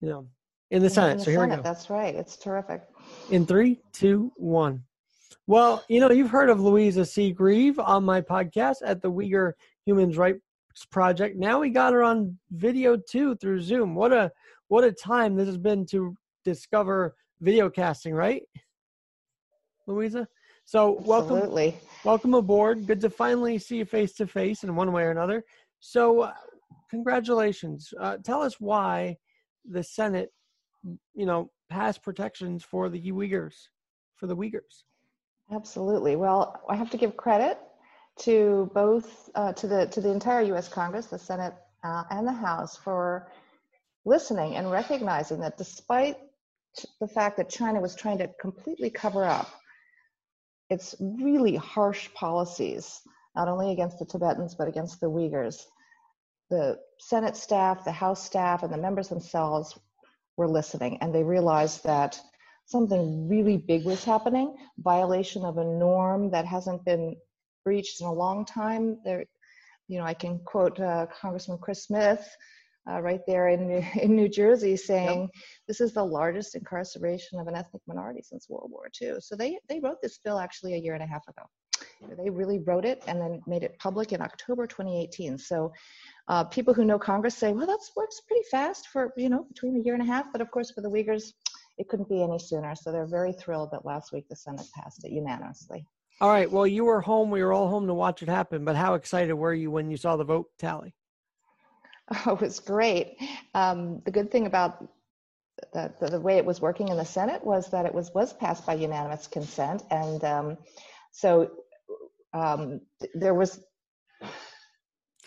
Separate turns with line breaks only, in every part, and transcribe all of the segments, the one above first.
you know, in the
in
Senate.
the
so here
Senate.
we go.
That's right. It's terrific.
In three, two, one. Well, you know, you've heard of Louisa C. Greve on my podcast at the Uyghur Human Rights Project. Now we got her on video too through Zoom. What a what a time this has been to discover video casting, right? Louisa? So welcome
Absolutely.
welcome aboard. Good to finally see you face to face in one way or another. So, uh, congratulations. Uh, tell us why the Senate, you know, passed protections for the Uyghurs, for the Uyghurs.
Absolutely. Well, I have to give credit to both uh, to the to the entire U.S. Congress, the Senate, uh, and the House for listening and recognizing that despite the fact that China was trying to completely cover up its really harsh policies, not only against the Tibetans but against the Uyghurs, the Senate staff, the House staff, and the members themselves were listening, and they realized that something really big was happening, violation of a norm that hasn't been breached in a long time. There, you know, I can quote uh, Congressman Chris Smith uh, right there in New, in New Jersey saying,
Yep.
"This is the largest incarceration of an ethnic minority since World War II." So they they wrote this bill actually a year and a half ago. They really wrote it and then made it public in October 2018. So uh, people who know Congress say, "Well, that works pretty fast for you know between a year and a half." But of course, for the Uyghurs, it couldn't be any sooner. So they're very thrilled that last week the Senate passed it unanimously.
All right. Well, you were home. We were all home to watch it happen. But how excited were you when you saw the vote tally?
Oh, it was great. Um, the good thing about the, the, the way it was working in the Senate was that it was was passed by unanimous consent, and um, so um, there was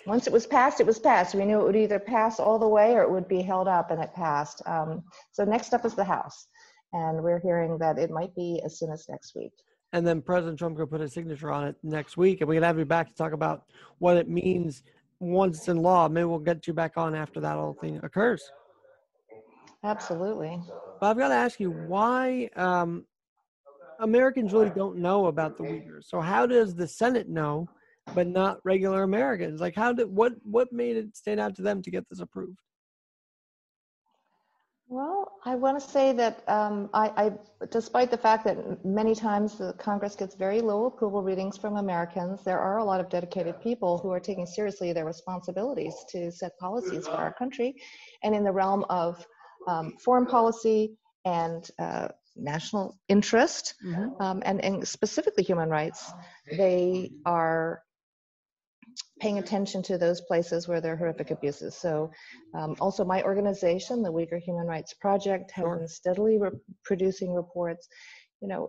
once it was passed, it was passed. We knew it would either pass all the way or it would be held up, and it passed. Um, so next up is the House, and we're hearing that it might be as soon as next week.
And then President Trump could put a signature on it next week, and we can have you back to talk about what it means once it's in law. Maybe we'll get you back on after that whole thing occurs.
Absolutely.
But I've got to ask you why um, Americans really don't know about the Uyghurs. So how does the Senate know, but not regular Americans? Like how did what what made it stand out to them to get this approved?
Well, I want to say that um, I, I, despite the fact that many times the Congress gets very low approval readings from Americans, there are a lot of dedicated people who are taking seriously their responsibilities to set policies for our country. And in the realm of um, foreign policy and uh, national interest, um, and, and specifically human rights, they are paying attention to those places where there are horrific abuses. So, um, also my organization, the Uyghur Human Rights Project, has
Sure.
been steadily re- producing reports. You know,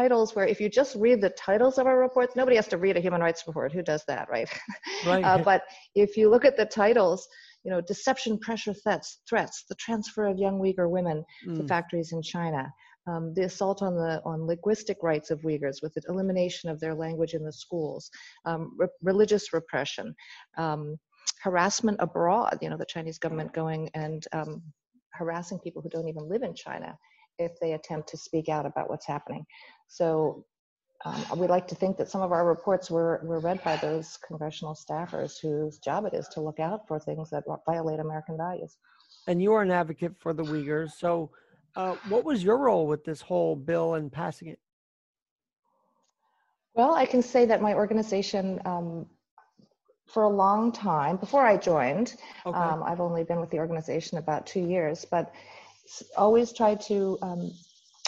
titles where if you just read the titles of our reports, nobody has to read a human rights report. Who does that, right?
Right.
uh, but if you look at the titles, you know, deception, pressure, threats, threats, the transfer of young Uyghur women to
Mm.
factories in China, um, the assault on the on linguistic rights of Uyghurs with the elimination of their language in the schools, um, re- religious repression, um, harassment abroad. You know, the Chinese government going and um, harassing people who don't even live in China if they attempt to speak out about what's happening. So. Um, we like to think that some of our reports were, were read by those congressional staffers whose job it is to look out for things that violate American values.
and you are an advocate for the Uyghurs. So, uh, what was your role with this whole bill and passing it?
Well, I can say that my organization, um, for a long time, before I joined,
Okay.
um, I've only been with the organization about two years, but always tried to um,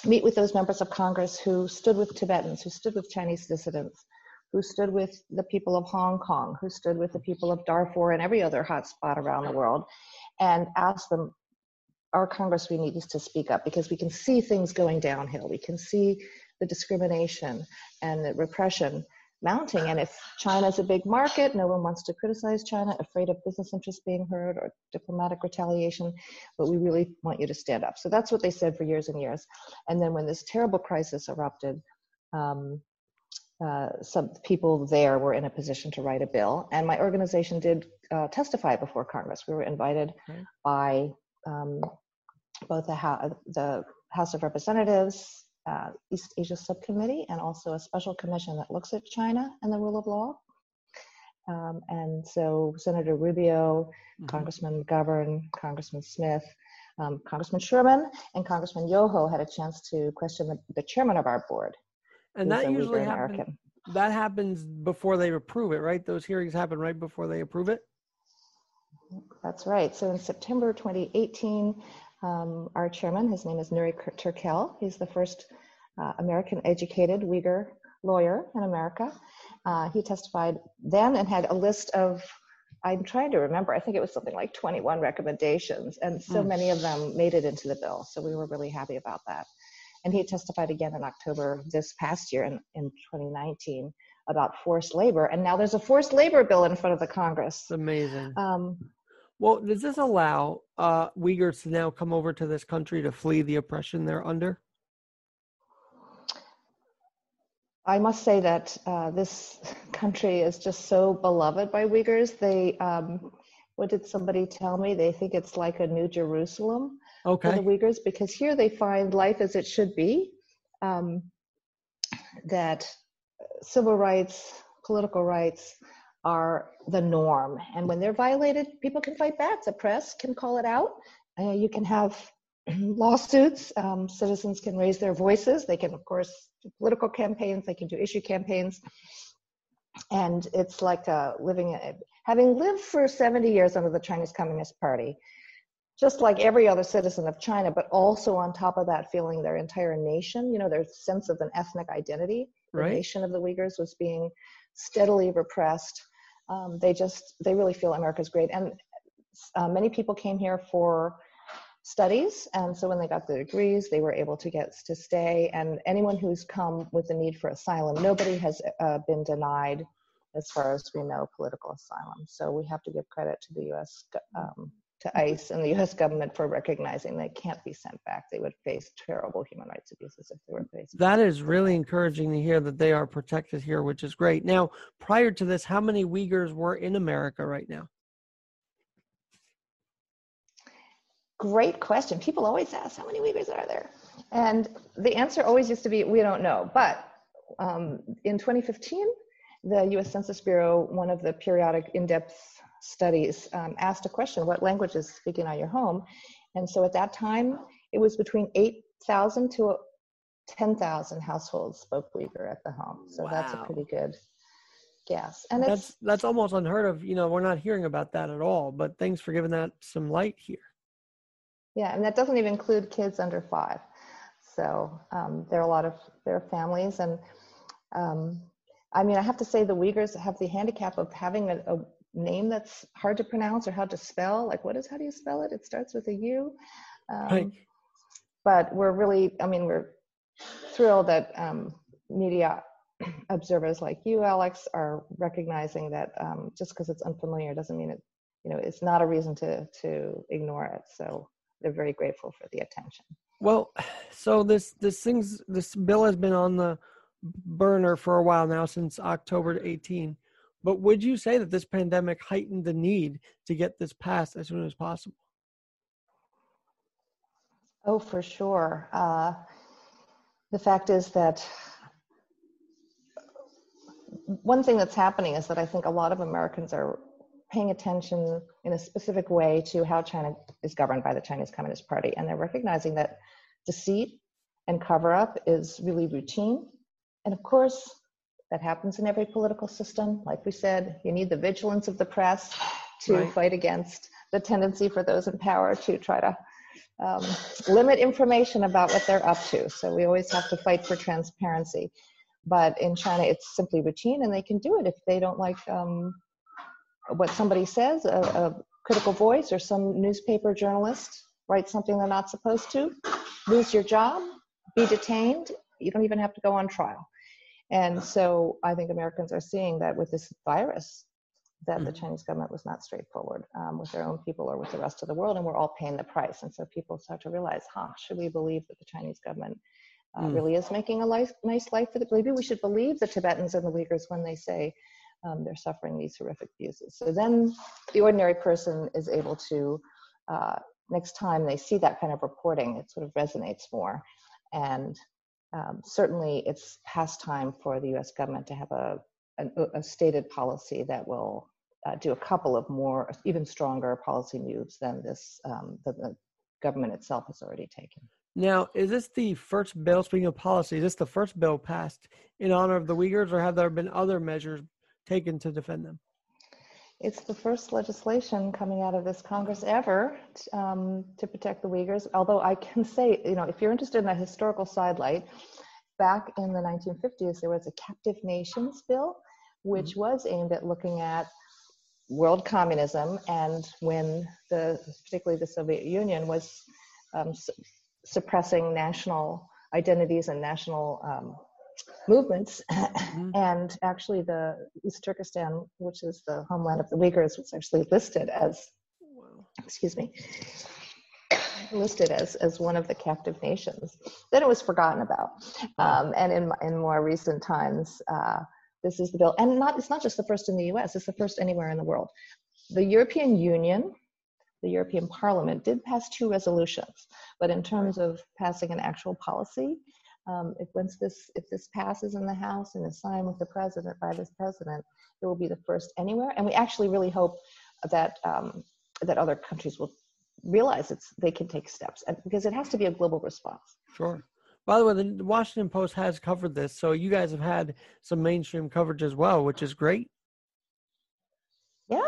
meet with those members of Congress who stood with Tibetans, who stood with Chinese dissidents, who stood with the people of Hong Kong, who stood with the people of Darfur and every other hotspot around the world, and asked them, our Congress, we need to speak up because we can see things going downhill. We can see the discrimination and the repression mounting. And if China's a big market, no one wants to criticize China, afraid of business interests being hurt or diplomatic retaliation, but we really want you to stand up. So that's what they said for years and years. And then when this terrible crisis erupted, um, uh, some people there were in a position to write a bill, and my organization did uh, testify before Congress. We were invited
Okay.
by um, both the, House, the House of Representatives, uh, East Asia Subcommittee, and also a special commission that looks at China and the rule of law. Um, and so Senator Rubio,
Mhm.
Congressman McGovern, Congressman Smith, um, Congressman Sherman and Congressman Yoho had a chance to question the, the chairman of our board.
And that usually happens. That happens before they approve it, right? Those hearings happen right before they approve it.
That's right. So in September 2018, um, our chairman, his name is Nury Turkel. He's the first uh, American educated Uyghur lawyer in America. Uh, he testified then and had a list of, I'm trying to remember, I think it was something like 21 recommendations, and so mm. many of them made it into the bill. So we were really happy about that. And he testified again in October this past year in, in 2019 about forced labor. And now there's a forced labor bill in front of the Congress.
Amazing. Um, well, does this allow uh, Uyghurs to now come over to this country to flee the oppression they're under?
I must say that uh, this country is just so beloved by Uyghurs. They, um, what did somebody tell me? They think it's like a New Jerusalem okay. for the Uyghurs because here they find life as it should be. Um, that civil rights, political rights are the norm, and when they're violated, people can fight back. The press can call it out. Uh, you can have lawsuits. Um, citizens can raise their voices. They can, of course, do political campaigns. They can do issue campaigns. And it's like uh, living, having lived for 70 years under the Chinese Communist Party, just like every other citizen of China, but also on top of that, feeling their entire nation, you know, their sense of an ethnic identity.
Right.
The nation of the Uyghurs was being steadily repressed. Um, they just, they really feel America's great. And uh, many people came here for studies. And so when they got the degrees, they were able to get to stay. And anyone who's come with a need for asylum, nobody has uh, been denied, as far as we know, political asylum. So we have to give credit to the U.S. Um, to ICE and the U.S. government for recognizing they can't be sent back. They would face terrible human rights abuses if they were faced.
That is really encouraging to hear that they are protected here, which is great. Now, prior to this, how many Uyghurs were in America right now?
Great question. People always ask, how many Uyghurs are there? And the answer always used to be, we don't know. But um, in 2015, the US Census Bureau, one of the periodic in depth studies, um, asked a question what language is speaking on your home? And so at that time, it was between 8,000 to 10,000 households spoke Uyghur at the home. So wow. that's a pretty good guess.
And that's, that's almost unheard of. You know, we're not hearing about that at all, but thanks for giving that some light here.
Yeah, and that doesn't even include kids under five. So um, there are a lot of there are families, and um, I mean, I have to say the Uyghurs have the handicap of having a, a, name that's hard to pronounce or how to spell. Like, what is how do you spell it? It starts with a U. Um, right. But we're really, I mean, we're thrilled that um, media observers like you, Alex, are recognizing that um, just because it's unfamiliar doesn't mean it, you know, it's not a reason to to ignore it. So they're very grateful for the attention.
Well, so this this things this bill has been on the burner for a while now since October 18. But would you say that this pandemic heightened the need to get this passed as soon as possible?
Oh, for sure. Uh, the fact is that one thing that's happening is that I think a lot of Americans are paying attention in a specific way to how China is governed by the Chinese Communist Party. And they're recognizing that deceit and cover up is really routine. And of course, that happens in every political system. Like we said, you need the vigilance of the press to right. fight against the tendency for those in power to try to um, limit information about what they're up to. So we always have to fight for transparency. But in China, it's simply routine, and they can do it if they don't like um, what somebody says, a, a critical voice or some newspaper journalist writes something they're not supposed to, lose your job, be detained. You don't even have to go on trial. And so I think Americans are seeing that with this virus, that the mm-hmm. Chinese government was not straightforward um, with their own people or with the rest of the world, and we're all paying the price. And so people start to realize, huh, should we believe that the Chinese government uh, mm. really is making a life, nice life for the, maybe we should believe the Tibetans and the Uyghurs when they say um, they're suffering these horrific abuses. So then the ordinary person is able to, uh, next time they see that kind of reporting, it sort of resonates more. And um, certainly it's past time for the US government to have a, a, a stated policy that will uh, do a couple of more, even stronger policy moves than this, um, the government itself has already taken.
Now, is this the first bill, speaking of policy, is this the first bill passed in honor of the Uyghurs, or have there been other measures taken to defend them?
It's the first legislation coming out of this Congress ever um, to protect the Uyghurs. Although I can say, you know, if you're interested in a historical sidelight, back in the 1950s, there was a captive nations bill, which mm-hmm. was aimed at looking at world communism and when the particularly the soviet union was um, su- suppressing national identities and national um, movements mm-hmm. and actually the east turkestan which is the homeland of the uyghurs was actually listed as excuse me listed as, as one of the captive nations then it was forgotten about um, and in, in more recent times uh, this is the bill, and not it's not just the first in the U.S. It's the first anywhere in the world. The European Union, the European Parliament, did pass two resolutions, but in terms of passing an actual policy, um, if once this if this passes in the House and is signed with the president by this president, it will be the first anywhere. And we actually really hope that um, that other countries will realize it's they can take steps because it has to be a global response.
Sure. By the way, the Washington Post has covered this, so you guys have had some mainstream coverage as well, which is great.
Yeah.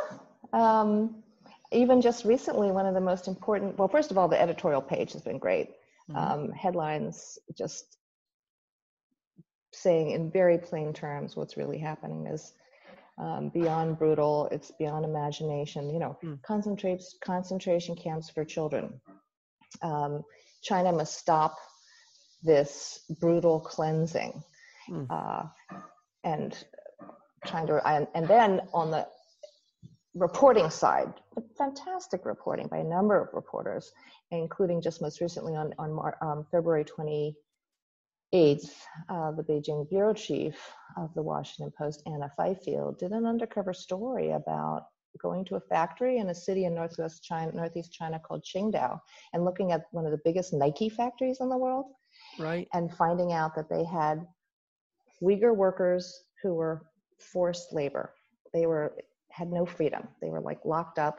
Um, even just recently, one of the most important, well, first of all, the editorial page has been great. Mm-hmm. Um, headlines just saying in very plain terms what's really happening is um, beyond brutal, it's beyond imagination, you know, mm. concentrates, concentration camps for children. Um, China must stop this brutal cleansing mm. uh, and trying to and, and then on the reporting side fantastic reporting by a number of reporters including just most recently on on Mar- um, february 28th uh, the beijing bureau chief of the washington post anna fifield did an undercover story about going to a factory in a city in northwest china northeast china called qingdao and looking at one of the biggest nike factories in the world
right.
and finding out that they had uyghur workers who were forced labor. They were had no freedom. They were like locked up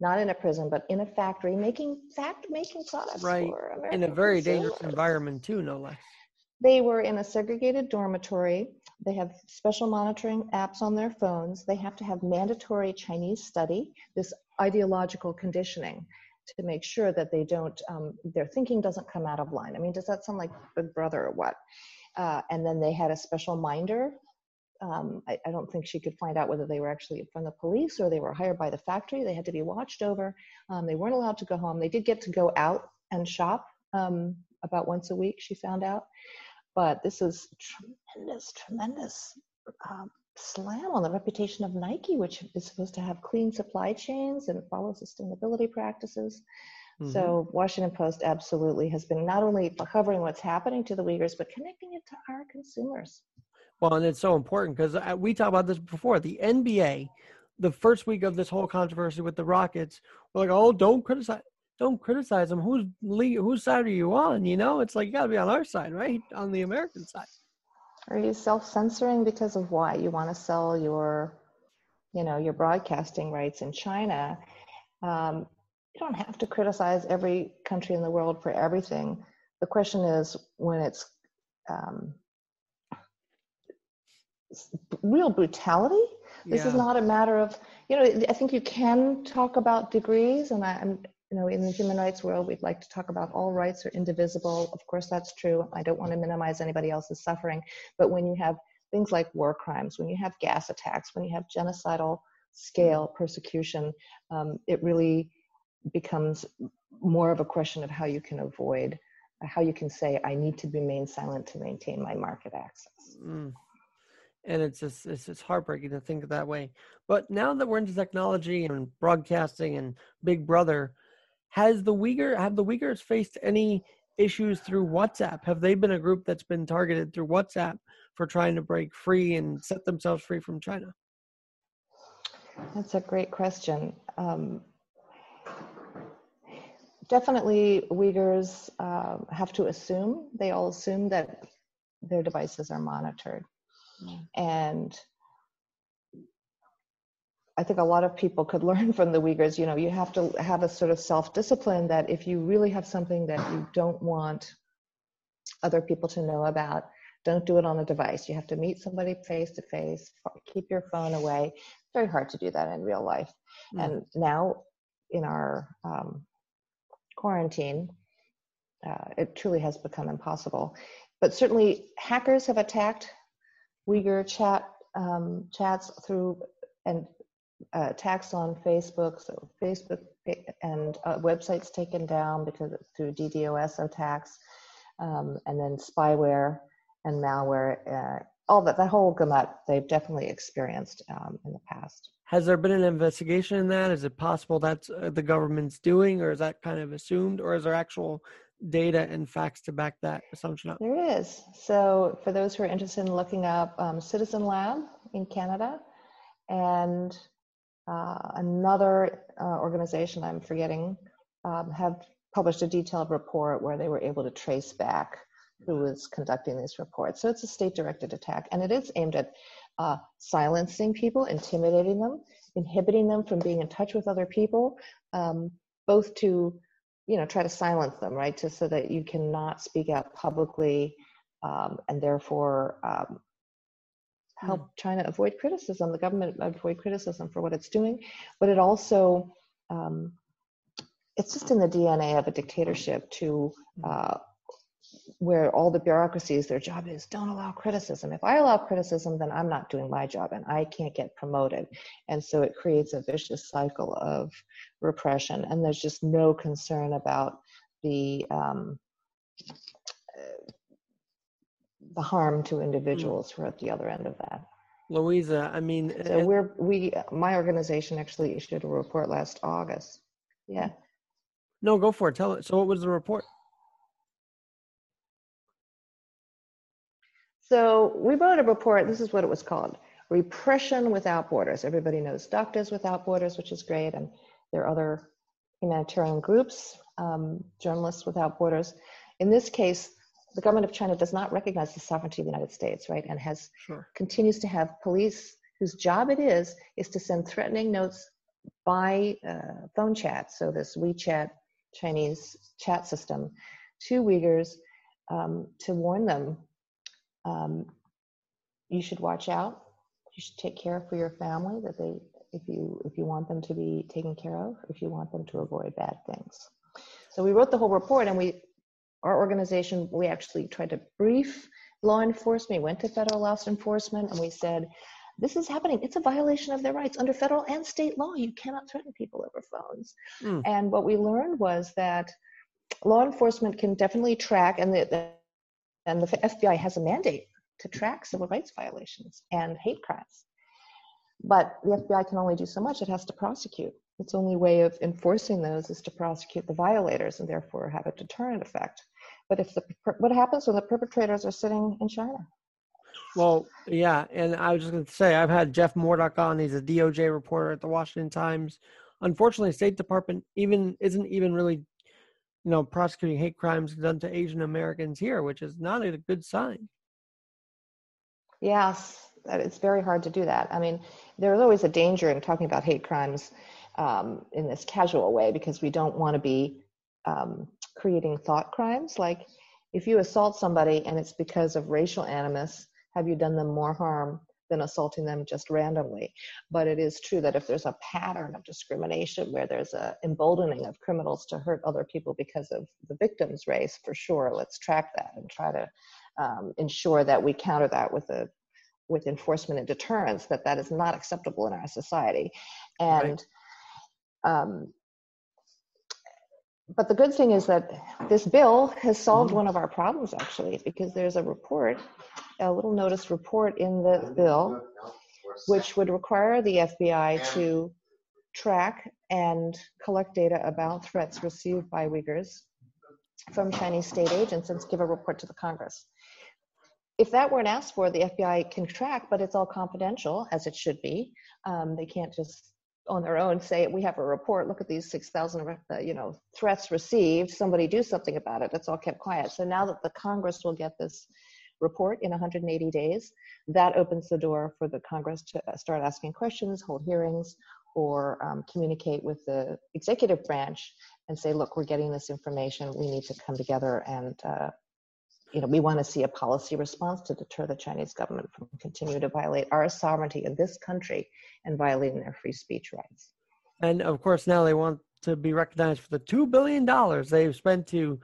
not in a prison but in a factory making fact making products
right. in a very consumers. dangerous environment too no less.
They were in a segregated dormitory. They have special monitoring apps on their phones. They have to have mandatory chinese study this ideological conditioning to make sure that they don't um, their thinking doesn't come out of line. I mean does that sound like big brother or what? Uh, and then they had a special minder um, I, I, don't think she could find out whether they were actually from the police or they were hired by the factory they had to be watched over um, they weren't allowed to go home they did get to go out and shop um, about once a week she found out but this is tremendous tremendous um, slam on the reputation of Nike, which is supposed to have clean supply chains and follow sustainability practices. Mm-hmm. So Washington Post absolutely has been not only covering what's happening to the Uyghurs, but connecting it to our consumers.
Well, and it's so important because uh, we talked about this before. The NBA, the first week of this whole controversy with the Rockets, were like, "Oh, don't criticize, don't criticize them. League, whose side are you on? You know, it's like you got to be on our side, right? On the American side."
Are you self-censoring because of why you want to sell your, you know, your broadcasting rights in China? Um, you don't have to criticize every country in the world for everything. The question is when it's um, real brutality. This yeah. is not a matter of, you know, I think you can talk about degrees, and I, am you know, in the human rights world, we'd like to talk about all rights are indivisible. Of course, that's true. I don't want to minimize anybody else's suffering. But when you have things like war crimes, when you have gas attacks, when you have genocidal scale persecution, um, it really becomes more of a question of how you can avoid, how you can say, I need to remain silent to maintain my market access.
Mm. And it's just, it's heartbreaking to think of that way. But now that we're into technology and broadcasting and Big Brother, has the Uyghur have the Uyghurs faced any issues through WhatsApp? Have they been a group that's been targeted through WhatsApp for trying to break free and set themselves free from China?
That's a great question. Um, definitely, Uyghurs uh, have to assume, they all assume that their devices are monitored. Mm. And I think a lot of people could learn from the Uyghurs. You know, you have to have a sort of self discipline that if you really have something that you don't want other people to know about, don't do it on a device. You have to meet somebody face to face, keep your phone away. It's very hard to do that in real life. Mm. And now in our um, quarantine, uh, it truly has become impossible. But certainly, hackers have attacked Uyghur chat um, chats through and uh, attacks on Facebook. So Facebook and uh, websites taken down because through DDoS attacks, um, and then spyware and malware. Uh, all that, that whole gamut, they've definitely experienced um, in the past.
Has there been an investigation in that? Is it possible that's uh, the government's doing, or is that kind of assumed, or is there actual data and facts to back that assumption up?
There is. So, for those who are interested in looking up um, Citizen Lab in Canada and uh, another uh, organization I'm forgetting um, have published a detailed report where they were able to trace back who was conducting these reports. So it's a state directed attack and it is aimed at uh, silencing people, intimidating them, inhibiting them from being in touch with other people, um, both to you know try to silence them right to so that you cannot speak out publicly um, and therefore um, help mm. China avoid criticism, the government avoid criticism for what it's doing, but it also um, it's just in the DNA of a dictatorship to hmm. uh, where all the bureaucracies, their job is don't allow criticism. If I allow criticism, then I'm not doing my job and I can't get promoted. And so it creates a vicious cycle of repression. And there's just no concern about the um, the harm to individuals who are at the other end of that.
Louisa, I mean,
so we're we my organization actually issued a report last August. Yeah.
No, go for it. Tell it. So, what was the report?
So we wrote a report. This is what it was called: Repression Without Borders. Everybody knows Doctors Without Borders, which is great, and there are other humanitarian groups, um, Journalists Without Borders. In this case, the government of China does not recognize the sovereignty of the United States, right? And has sure. continues to have police whose job it is is to send threatening notes by uh, phone chat. So this WeChat Chinese chat system to Uyghurs um, to warn them um, you should watch out. You should take care for your family that they if you if you want them to be taken care of, if you want them to avoid bad things. So we wrote the whole report and we our organization, we actually tried to brief law enforcement, we went to federal law enforcement, and we said, this is happening. It's a violation of their rights under federal and state law. You cannot threaten people over phones. Mm. And what we learned was that law enforcement can definitely track, and the, the, and the FBI has a mandate to track civil rights violations and hate crimes. But the FBI can only do so much. It has to prosecute. Its only way of enforcing those is to prosecute the violators and therefore have a deterrent effect. But if the what happens when the perpetrators are sitting in China?
Well, yeah, and I was just going to say I've had Jeff Mordock on. He's a DOJ reporter at the Washington Times. Unfortunately, State Department even isn't even really, you know, prosecuting hate crimes done to Asian Americans here, which is not a good sign.
Yes, it's very hard to do that. I mean, there's always a danger in talking about hate crimes um, in this casual way because we don't want to be um, creating thought crimes. Like if you assault somebody and it's because of racial animus, have you done them more harm than assaulting them just randomly? But it is true that if there's a pattern of discrimination where there's a emboldening of criminals to hurt other people because of the victim's race, for sure, let's track that and try to um, ensure that we counter that with a with enforcement and deterrence that that is not acceptable in our society and right. um, but the good thing is that this bill has solved mm-hmm. one of our problems actually, because there's a report, a little notice report in the bill, which would require the FBI to track and collect data about threats received by Uyghurs from Chinese state agents and give a report to the Congress. If that weren't asked for, the FBI can track, but it's all confidential, as it should be. Um, they can't just on their own say we have a report look at these 6000 uh, you know threats received somebody do something about it it's all kept quiet so now that the congress will get this report in 180 days, that opens the door for the Congress to start asking questions, hold hearings, or um, communicate with the executive branch and say, look, we're getting this information. We need to come together and, uh, you know, we want to see a policy response to deter the Chinese government from continuing to violate our sovereignty in this country and violating their free speech rights.
And of course, now they want to be recognized for the two billion dollars they've spent to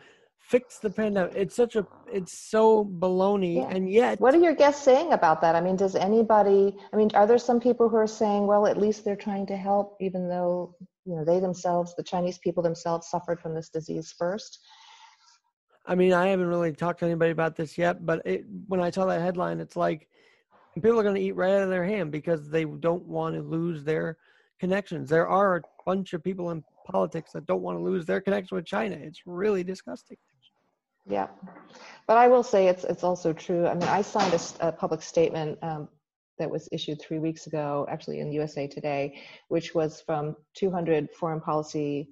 fix the pandemic. It's such a, it's so baloney, yeah. and yet.
What are your guests saying about that? I mean, does anybody? I mean, are there some people who are saying, well, at least they're trying to help, even though you know they themselves, the Chinese people themselves, suffered from this disease first?
I mean, I haven't really talked to anybody about this yet, but it, when I saw that headline, it's like people are going to eat right out of their hand because they don't want to lose their connections. There are a bunch of people in politics that don't want to lose their connection with China. It's really disgusting.
Yeah, but I will say it's it's also true. I mean, I signed a, a public statement um, that was issued three weeks ago, actually in USA Today, which was from 200 foreign policy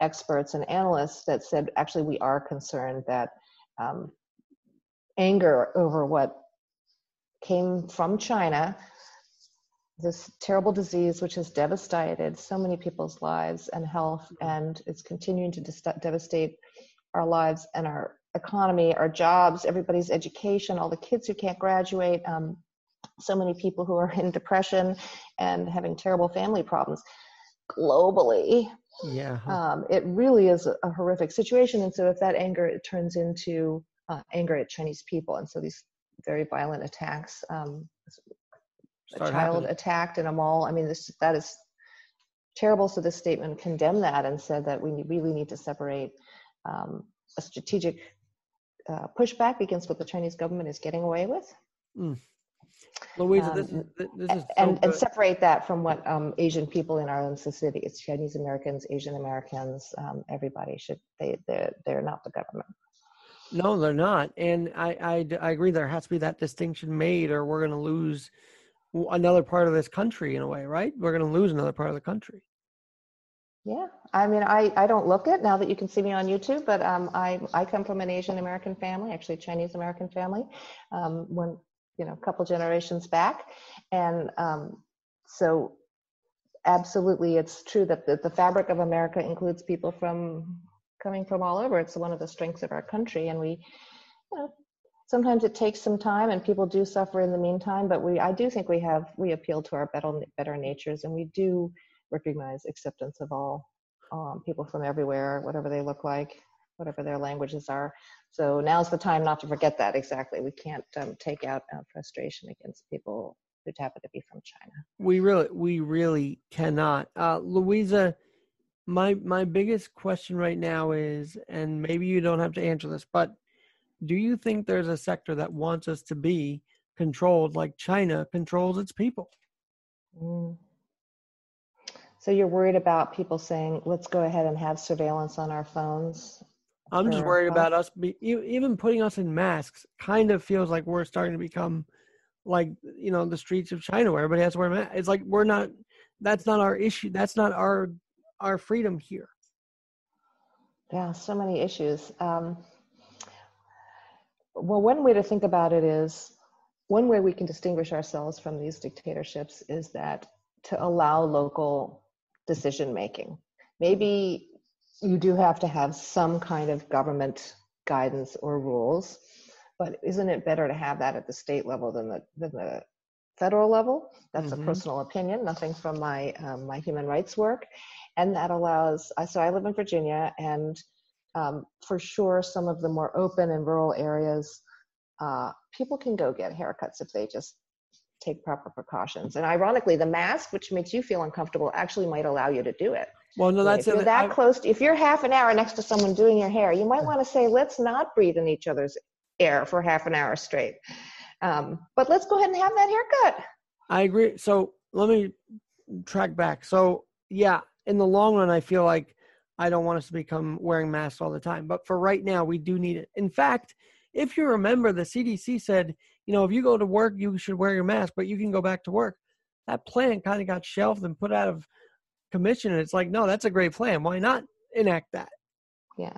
experts and analysts that said actually we are concerned that um, anger over what came from China, this terrible disease which has devastated so many people's lives and health, and it's continuing to devastate our lives and our economy, our jobs, everybody's education, all the kids who can't graduate, um, so many people who are in depression and having terrible family problems globally.
Yeah.
Um, it really is a, a, horrific situation. And so if that anger it turns into uh, anger at Chinese people, and so these very violent attacks, um, a child happening. attacked in a mall. I mean, this that is terrible. So this statement condemned that and said that we really need to separate um, a strategic uh, pushback against what the Chinese government is getting away with.
Mm. Louisa, um, this, this is so
and, and separate that from what um, Asian people in our own society, it's Chinese Americans, Asian Americans, um, everybody should, they, they're, they're not the government.
No, they're not. And I, I, I agree there has to be that distinction made or we're going to lose another part of this country in a way, right? We're going to lose another part of the country.
Yeah, I mean, I, I don't look it now that you can see me on YouTube, but um, I I come from an Asian American family, actually Chinese American family, um, when you know a couple generations back, and um, so absolutely, it's true that the, the fabric of America includes people from coming from all over. It's one of the strengths of our country, and we, you know, sometimes it takes some time, and people do suffer in the meantime. But we, I do think we have we appeal to our better better natures, and we do recognize acceptance of all um, people from everywhere, whatever they look like, whatever their languages are. So now's the time not to forget that exactly. We can't um, take out uh, frustration against people who happen to be from China.
We really, we really cannot. Uh, Louisa, my my biggest question right now is, and maybe you don't have to answer this, but do you think there's a sector that wants us to be controlled like China controls its people?
Mm. So you're worried about people saying, "Let's go ahead and have surveillance on our phones."
I'm just worried about us be, even putting us in masks. Kind of feels like we're starting to become like you know the streets of China where everybody has to wear masks. It's like we're not. That's not our issue. That's not our our freedom here.
Yeah, so many issues. Um, well, one way to think about it is one way we can distinguish ourselves from these dictatorships is that to allow local decision making. Maybe you do have to have some kind of government guidance or rules, but isn't it better to have that at the state level than the than the federal level? That's mm-hmm. a personal opinion, nothing from my um, my human rights work, and that allows. So I live in Virginia, and um, for sure, some of the more open and rural areas, uh, people can go get haircuts if they just take proper precautions. And ironically, the mask, which makes you feel uncomfortable, actually might allow you to do it.
Well, no, that's
if you're that I, close. To, if you're half an hour next to someone doing your hair, you might want to say, "Let's not breathe in each other's air for half an hour straight." Um, but let's go ahead and have that haircut.
I agree. So let me track back. So yeah, in the long run, I feel like I don't want us to become wearing masks all the time. But for right now, we do need it. In fact, if you remember, the CDC said you know, if you go to work, you should wear your mask, but you can go back to work. That plan kind of got shelved and put out of commission. And it's like, no, that's a great plan. Why not enact that?
Yeah.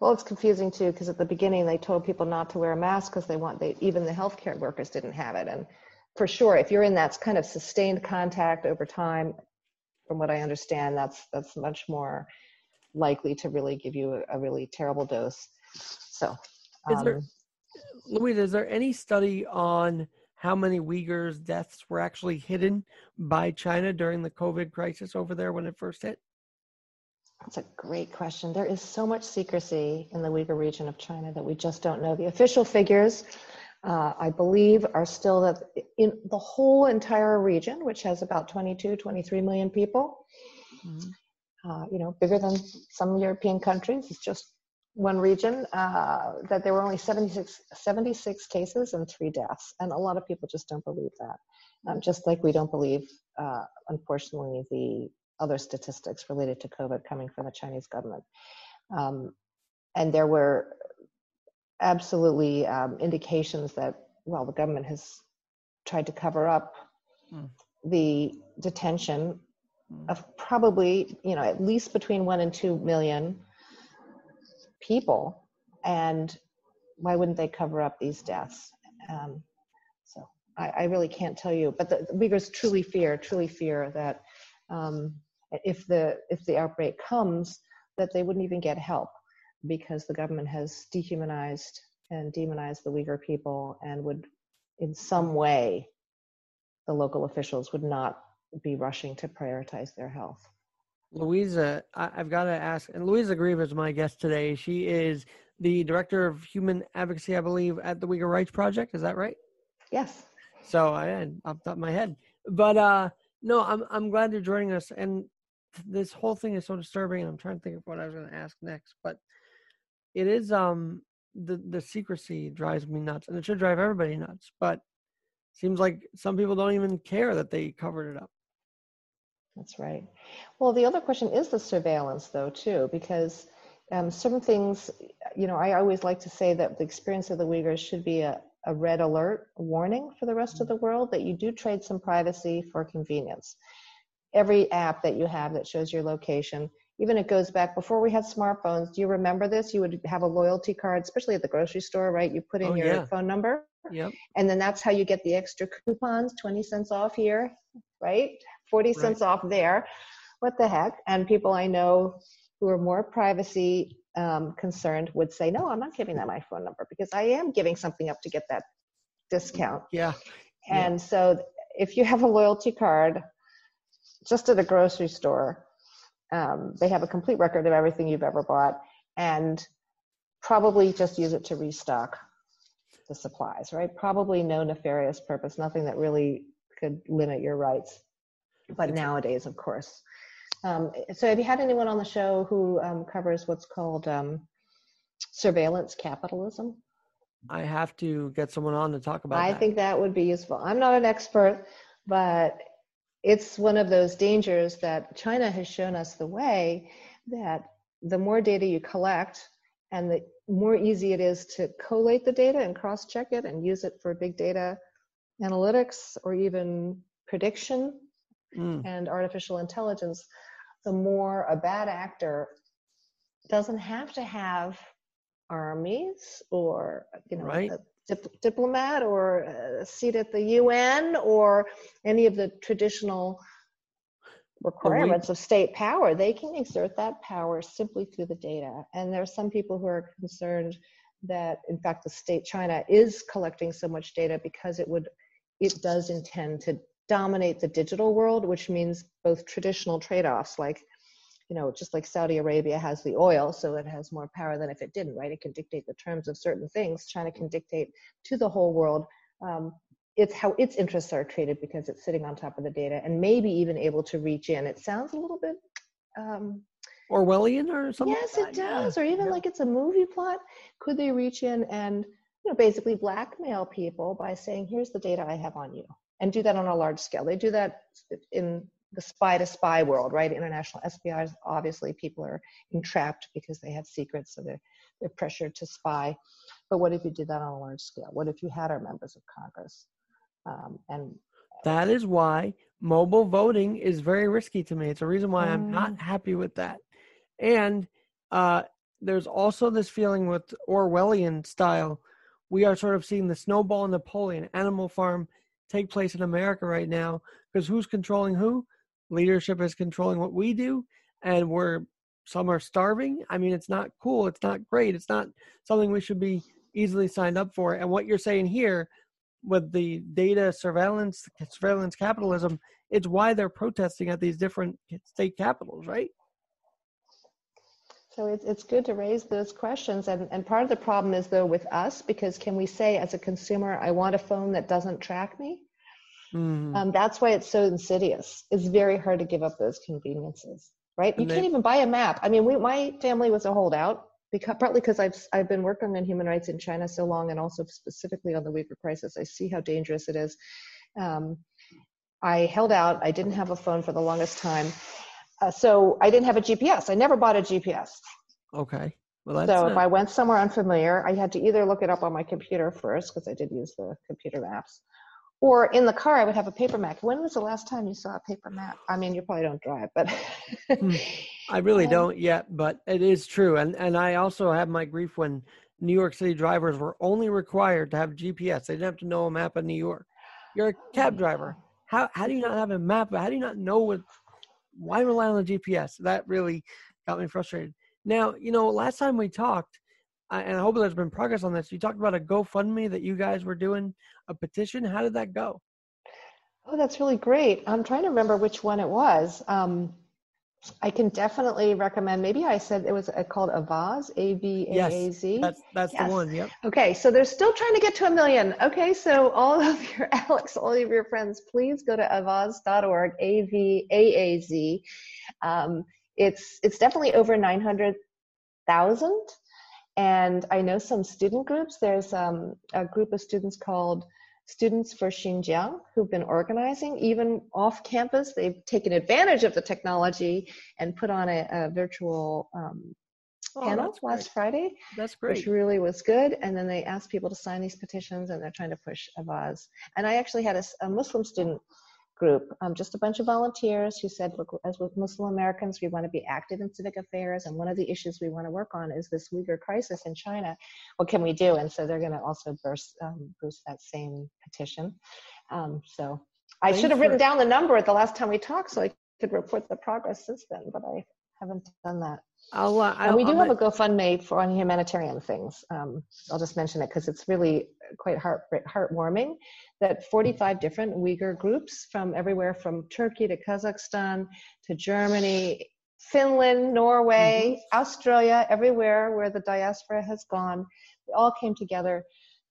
Well, it's confusing too because at the beginning they told people not to wear a mask because they want they even the healthcare workers didn't have it, and for sure, if you're in that kind of sustained contact over time, from what I understand, that's that's much more likely to really give you a, a really terrible dose. So,
um, is there, um, Louise, is there any study on how many Uyghurs' deaths were actually hidden by China during the COVID crisis over there when it first hit?
That's a great question. There is so much secrecy in the Uyghur region of China that we just don't know. The official figures, uh, I believe, are still that in the whole entire region, which has about 22, 23 million people, mm-hmm. uh, you know, bigger than some European countries. It's just one region uh, that there were only 76, 76 cases and three deaths. And a lot of people just don't believe that. Um, just like we don't believe, uh, unfortunately, the other statistics related to COVID coming from the Chinese government. Um, and there were absolutely um, indications that, well, the government has tried to cover up mm. the detention mm. of probably, you know, at least between one and two million people. And why wouldn't they cover up these deaths? Um, so I, I, really can't tell you, but the, the Uyghurs truly fear, truly fear that um, if the if the outbreak comes that they wouldn't even get help because the government has dehumanized and demonized the Uyghur people and would in some way the local officials would not be rushing to prioritize their health.
Louisa, I, have got to ask, and Louisa Greve is my guest today. She is the director of human advocacy, I believe, at the Uyghur Rights Project. Is that right?
Yes.
So I off the top of my head, but uh, no, I'm I'm glad you're joining us. And this whole thing is so disturbing and i'm trying to think of what i was going to ask next but it is um the the secrecy drives me nuts and it should drive everybody nuts but seems like some people don't even care that they covered it up
that's right. Well the other question is the surveillance though too because um, some things you know i always like to say that the experience of the uyghurs should be a, a red alert warning for the rest of the world that you do trade some privacy for convenience. Every app that you have that shows your location even it goes back before we had smartphones do you remember this? You would have a loyalty card especially at the grocery store right? You put in oh, your yeah. phone number.
Yep.
and then that's how you get the extra coupons 20 cents off here right 40 right. cents off there what the heck and people i know who are more privacy um, concerned would say no i'm not giving that my phone number because i am giving something up to get that discount
yeah
and yeah. so if you have a loyalty card just at a grocery store. Um, they have a complete record of everything you've ever bought and probably just use it to restock the supplies, right? Probably no nefarious purpose, nothing that really could limit your rights. But nowadays, of course. Um, so, have you had anyone on the show who um, covers what's called um, surveillance capitalism?
I have to get someone on to talk about
I
that.
think that would be useful. I'm not an expert, but it's one of those dangers that China has shown us the way that the more data you collect and the more easy it is to collate the data and cross check it and use it for big data analytics or even prediction mm. and artificial intelligence, the more a bad actor doesn't have to have armies or you know
right
dip- diplomat or a seat at the UN or any of the traditional requirements of state power. They can exert that power simply through the data. And there are some people who are concerned that, in fact, the state China is collecting so much data because it would, it does intend to dominate the digital world, which means both traditional trade-offs like you know, just like Saudi Arabia has the oil, so it has more power than if it didn't, right? It can dictate the terms of certain things. China can dictate to the whole world. Um, it's how its interests are treated because it's sitting on top of the data and maybe even able to reach in. It sounds a little bit um,
Orwellian or something.
Yes, it does. Yeah. Or even yeah. like it's a movie plot. Could they reach in and you know basically blackmail people by saying, "Here's the data I have on you," and do that on a large scale? They do that in the spy to spy world, right? International espionage, obviously people are entrapped because they have secrets, so they're, they're pressured to spy. But what if you did that on a large scale? What if you had our members of Congress? Um, and
that is why mobile voting is very risky to me. It's a reason why I'm not mm. happy with that. And uh, there's also this feeling with Orwellian style. We are sort of seeing the snowball in Napoleon animal farm take place in America right now because who's controlling who? Leadership is controlling what we do, and we're some are starving. I mean, it's not cool. It's not great. It's not something we should be easily signed up for. And what you're saying here with the data surveillance, surveillance capitalism, it's why they're protesting at these different state capitals, right?
So it's, it's good to raise those questions. And, and part of the problem is, though, with us, because can we say as a consumer, I want a phone that doesn't track me? Mm. Um, that's why it's so insidious. It's very hard to give up those conveniences, right? You they, can't even buy a map. I mean, we, my family was a holdout because partly because I've I've been working on human rights in China so long, and also specifically on the Uyghur crisis. I see how dangerous it is. Um, I held out. I didn't have a phone for the longest time, uh, so I didn't have a GPS. I never bought a GPS.
Okay.
Well, so if I went somewhere unfamiliar, I had to either look it up on my computer first because I did use the computer maps, or in the car I would have a paper map. When was the last time you saw a paper map? I mean, you probably don't drive, but
hmm. I really don't yet. But it is true, and and I also have my grief when New York City drivers were only required to have GPS. They didn't have to know a map of New York. You're a cab driver. How how do you not have a map? How do you not know what? Why rely on the GPS? That really got me frustrated. Now, you know, last time we talked, and I hope there's been progress on this. You talked about a GoFundMe that you guys were doing a petition. How did that go?
Oh, that's really great. I'm trying to remember which one it was. Um, I can definitely recommend. Maybe I said it was uh, called Avaaz, A V A A Z.
Yes, that's that's yes. the one. Yep.
Okay, so they're still trying to get to a million. Okay, so all of your Alex, all of your friends, please go to avaaz.org, A V A A Z. Um, it's it's definitely over 900,000. And I know some student groups. There's um, a group of students called Students for Xinjiang who've been organizing even off campus. They've taken advantage of the technology and put on a, a virtual um, oh, panel last Friday.
That's great.
Which really was good. And then they asked people to sign these petitions and they're trying to push Avaaz. And I actually had a, a Muslim student group, um, just a bunch of volunteers who said, look, as with Muslim Americans, we want to be active in civic affairs, and one of the issues we want to work on is this Uyghur crisis in China. What can we do? And so they're going to also burst, um, boost that same petition. Um, so I should have written down the number at the last time we talked so I could report the progress since then, but I haven't done that. Uh, we do I'll have a GoFundMe for on humanitarian things. Um, I'll just mention it because it's really quite heart heartwarming that 45 different Uyghur groups from everywhere from Turkey to Kazakhstan to Germany, Finland, Norway, mm-hmm. Australia, everywhere where the diaspora has gone, they all came together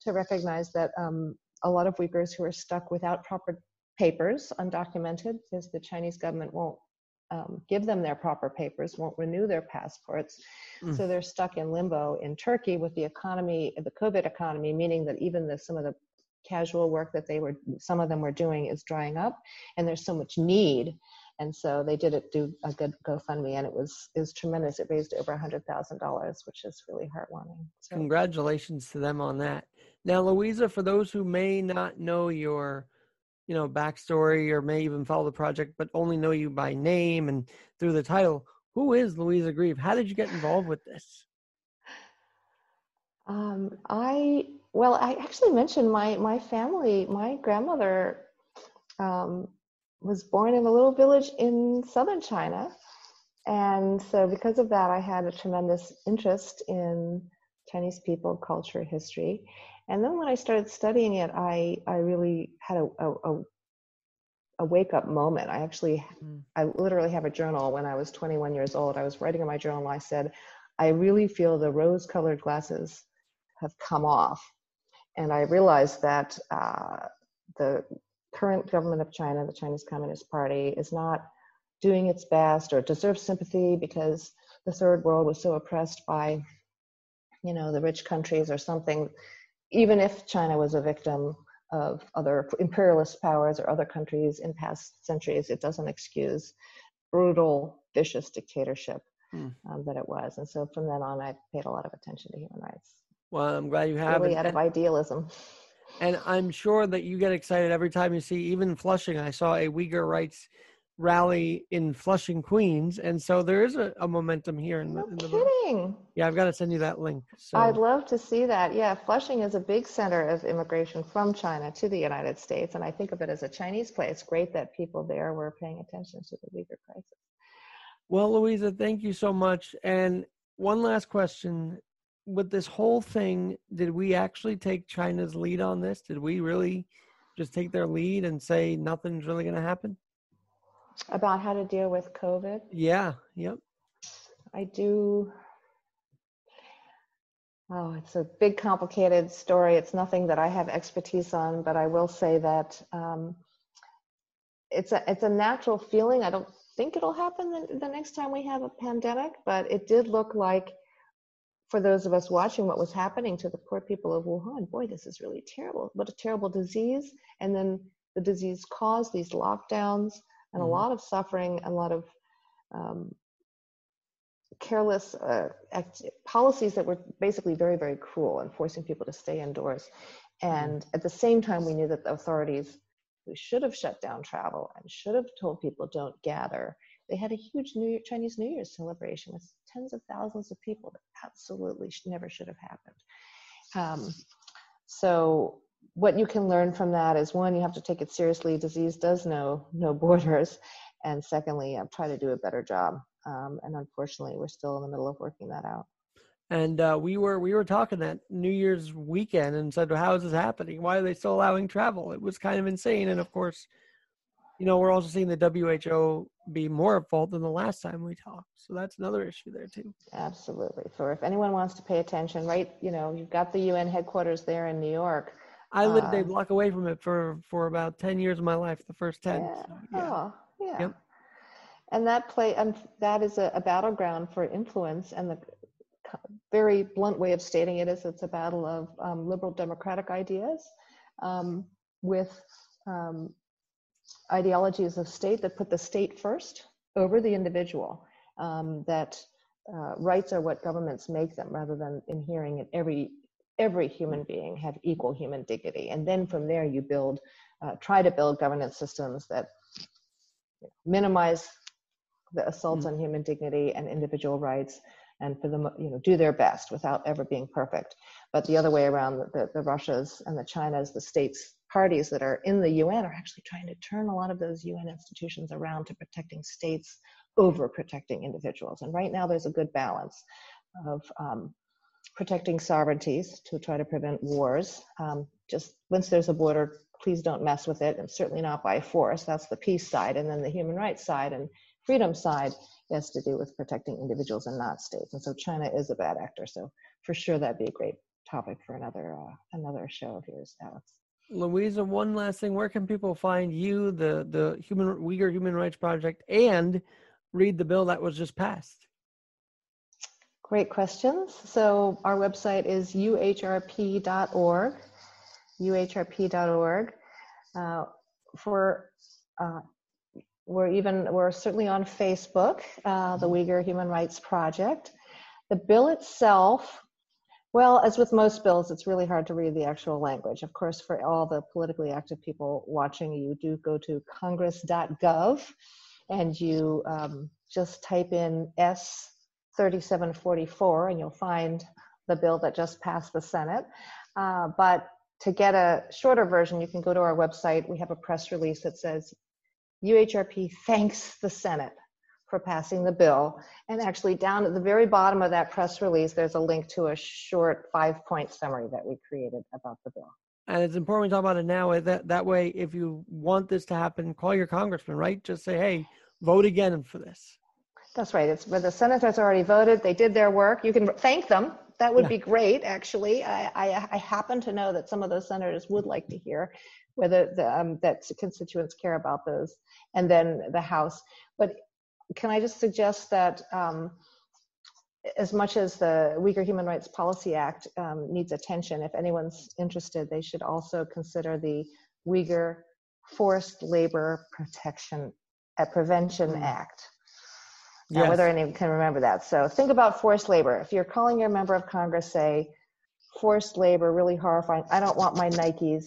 to recognize that um, a lot of Uyghurs who are stuck without proper papers, undocumented, because the Chinese government won't um, give them their proper papers, won't renew their passports. Mm. So they're stuck in limbo in Turkey with the economy, the COVID economy, meaning that even the, some of the casual work that they were, some of them were doing is drying up and there's so much need. And so they did it do a good GoFundMe and it was, it was tremendous. It raised over a hundred thousand dollars, which is really heartwarming.
So. Congratulations to them on that. Now, Louisa, for those who may not know your you know backstory or may even follow the project but only know you by name and through the title. Who is Louisa Greve? How did you get involved with this?
Um, i well i actually mentioned my my family. My grandmother um, was born in a little village in southern china. And so because of that i had a tremendous interest in chinese people culture history and then when I started studying it, I, I really had a, a, a wake up moment. I actually, mm. I literally have a journal when I was 21 years old. I was writing in my journal and I said, I really feel the rose colored glasses have come off. And I realized that uh, the current government of China, the Chinese Communist Party, is not doing its best or deserves sympathy because the third world was so oppressed by, you know, the rich countries or something even if China was a victim of other imperialist powers or other countries in past centuries, it doesn't excuse brutal, vicious dictatorship hmm. um, that it was. And so from then on, I paid a lot of attention to human rights.
Well, I'm glad you have.
Really out of idealism.
And I'm sure that you get excited every time you see, even Flushing. I saw a Uyghur rights rally in Flushing, Queens, and so there is a, a momentum here in the.
No
in the
kidding.
yeah, I've got to send you that link. So
I'd love to see that. Yeah, Flushing is a big center of immigration from China to the United States, and I think of it as a Chinese place. Great that people there were paying attention to the Uyghur crisis.
Well, Louisa, thank you so much. And one last question. With this whole thing, did we actually take China's lead on this? Did we really just take their lead and say nothing's really going to happen?
About how to deal with COVID,
Yeah, yep.
I do. Oh, it's a big, complicated story. It's nothing that I have expertise on, but I will say that um, it's a it's a natural feeling. I don't think it'll happen the, the next time we have a pandemic, but it did look like for those of us watching what was happening to the poor people of Wuhan, boy, this is really terrible. What a terrible disease. And then the disease caused these lockdowns and a
Mhm.
lot of suffering, a lot of um, careless uh, act- policies that were basically very, very cruel and forcing people to stay indoors. And at the same time, we knew that the authorities who should have shut down travel and should have told people don't gather, they had a huge New Year, Chinese New Year's celebration with tens of thousands of people that absolutely sh- never should have happened. Um, so what you can learn from that is one, you have to take it seriously. Disease does know no borders, and secondly, uh, try to do a better job. Um, and unfortunately, we're still in the middle of working that out.
And uh, we were we were talking that New Year's weekend and said, well, "How is this happening? Why are they still allowing travel?" It was kind of insane. And of course, you know, we're also seeing the WHO be more at fault than the last time we talked. So that's another issue there too.
Absolutely. So if anyone wants to pay attention, right, you know, you've got the UN headquarters there in New York.
I lived a
Uh,
block away from it for for about ten years of my life. The first ten.
Yeah.
so, yeah.
Oh, yeah.
Yep.
And that play and that is a, a battleground for influence. And the very blunt way of stating it is it's a battle of um, liberal democratic ideas um, with um, ideologies of state that put the state first over the individual. Um, that uh, rights are what governments make them, rather than inhering in every every human being have equal human dignity. And then from there, you build, uh, try to build governance systems that minimize the assaults
Mm.
on human dignity and individual rights and for them you know do their best without ever being perfect but the other way around the, the russias and the chinas the states parties that are in the un are actually trying to turn a lot of those un institutions around to protecting states over protecting individuals and right now there's a good balance of um, protecting sovereignties to try to prevent wars um, just once there's a border please don't mess with it and certainly not by force that's the peace side and then the human rights side and freedom side has to do with protecting individuals and not states. And so China is a bad actor. So for sure, that'd be a great topic for another uh, another show of yours, Alex.
Louisa, one last thing. Where can people find you, the the Human Uyghur Human Rights Project, and read the bill that was just passed?
Great questions. So our website is uhrp.org, uhrp.org. Uh, for uh, we're even we're certainly on Facebook, uh, the Uyghur Human Rights Project. The bill itself, well, as with most bills, it's really hard to read the actual language. Of course, for all the politically active people watching, you do go to congress.gov and you um, just type in S 3744 and you'll find the bill that just passed the Senate. Uh, but to get a shorter version, you can go to our website. We have a press release that says UHRP thanks the Senate for passing the bill. And actually, down at the very bottom of that press release, there's a link to a short five point summary that we created about the bill.
And it's important we talk about it now. eh, That that way, if you want this to happen, call your congressman. Right? Just say, "Hey, vote again for this."
That's right. It's where the senators already voted. They did their work. You can thank them. That would
Yeah.
be great, actually. I, I, I happen to know that some of those senators would like to hear whether the, um, that constituents care about those, and then the House. But can I just suggest that um, as much as the Uyghur Human Rights Policy Act um, needs attention, if anyone's interested, they should also consider the Uyghur Forced Labor Protection uh, Prevention
Mm.
Act.
Yes.
whether anyone can remember that. So think about forced labor. If you're calling your member of Congress, say, forced labor, really horrifying. I don't want my Nikes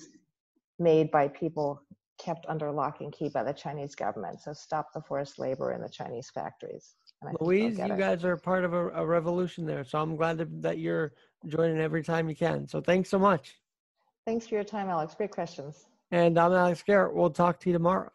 made by people kept under lock and key by the Chinese government. So stop the forced labor in the Chinese factories.
Louise, you it. guys are part of a, a, revolution there. So I'm glad that you're joining every time you can. So thanks so much.
Thanks for your time, Alex. Great questions.
And I'm Alex Garrett. We'll talk to you tomorrow.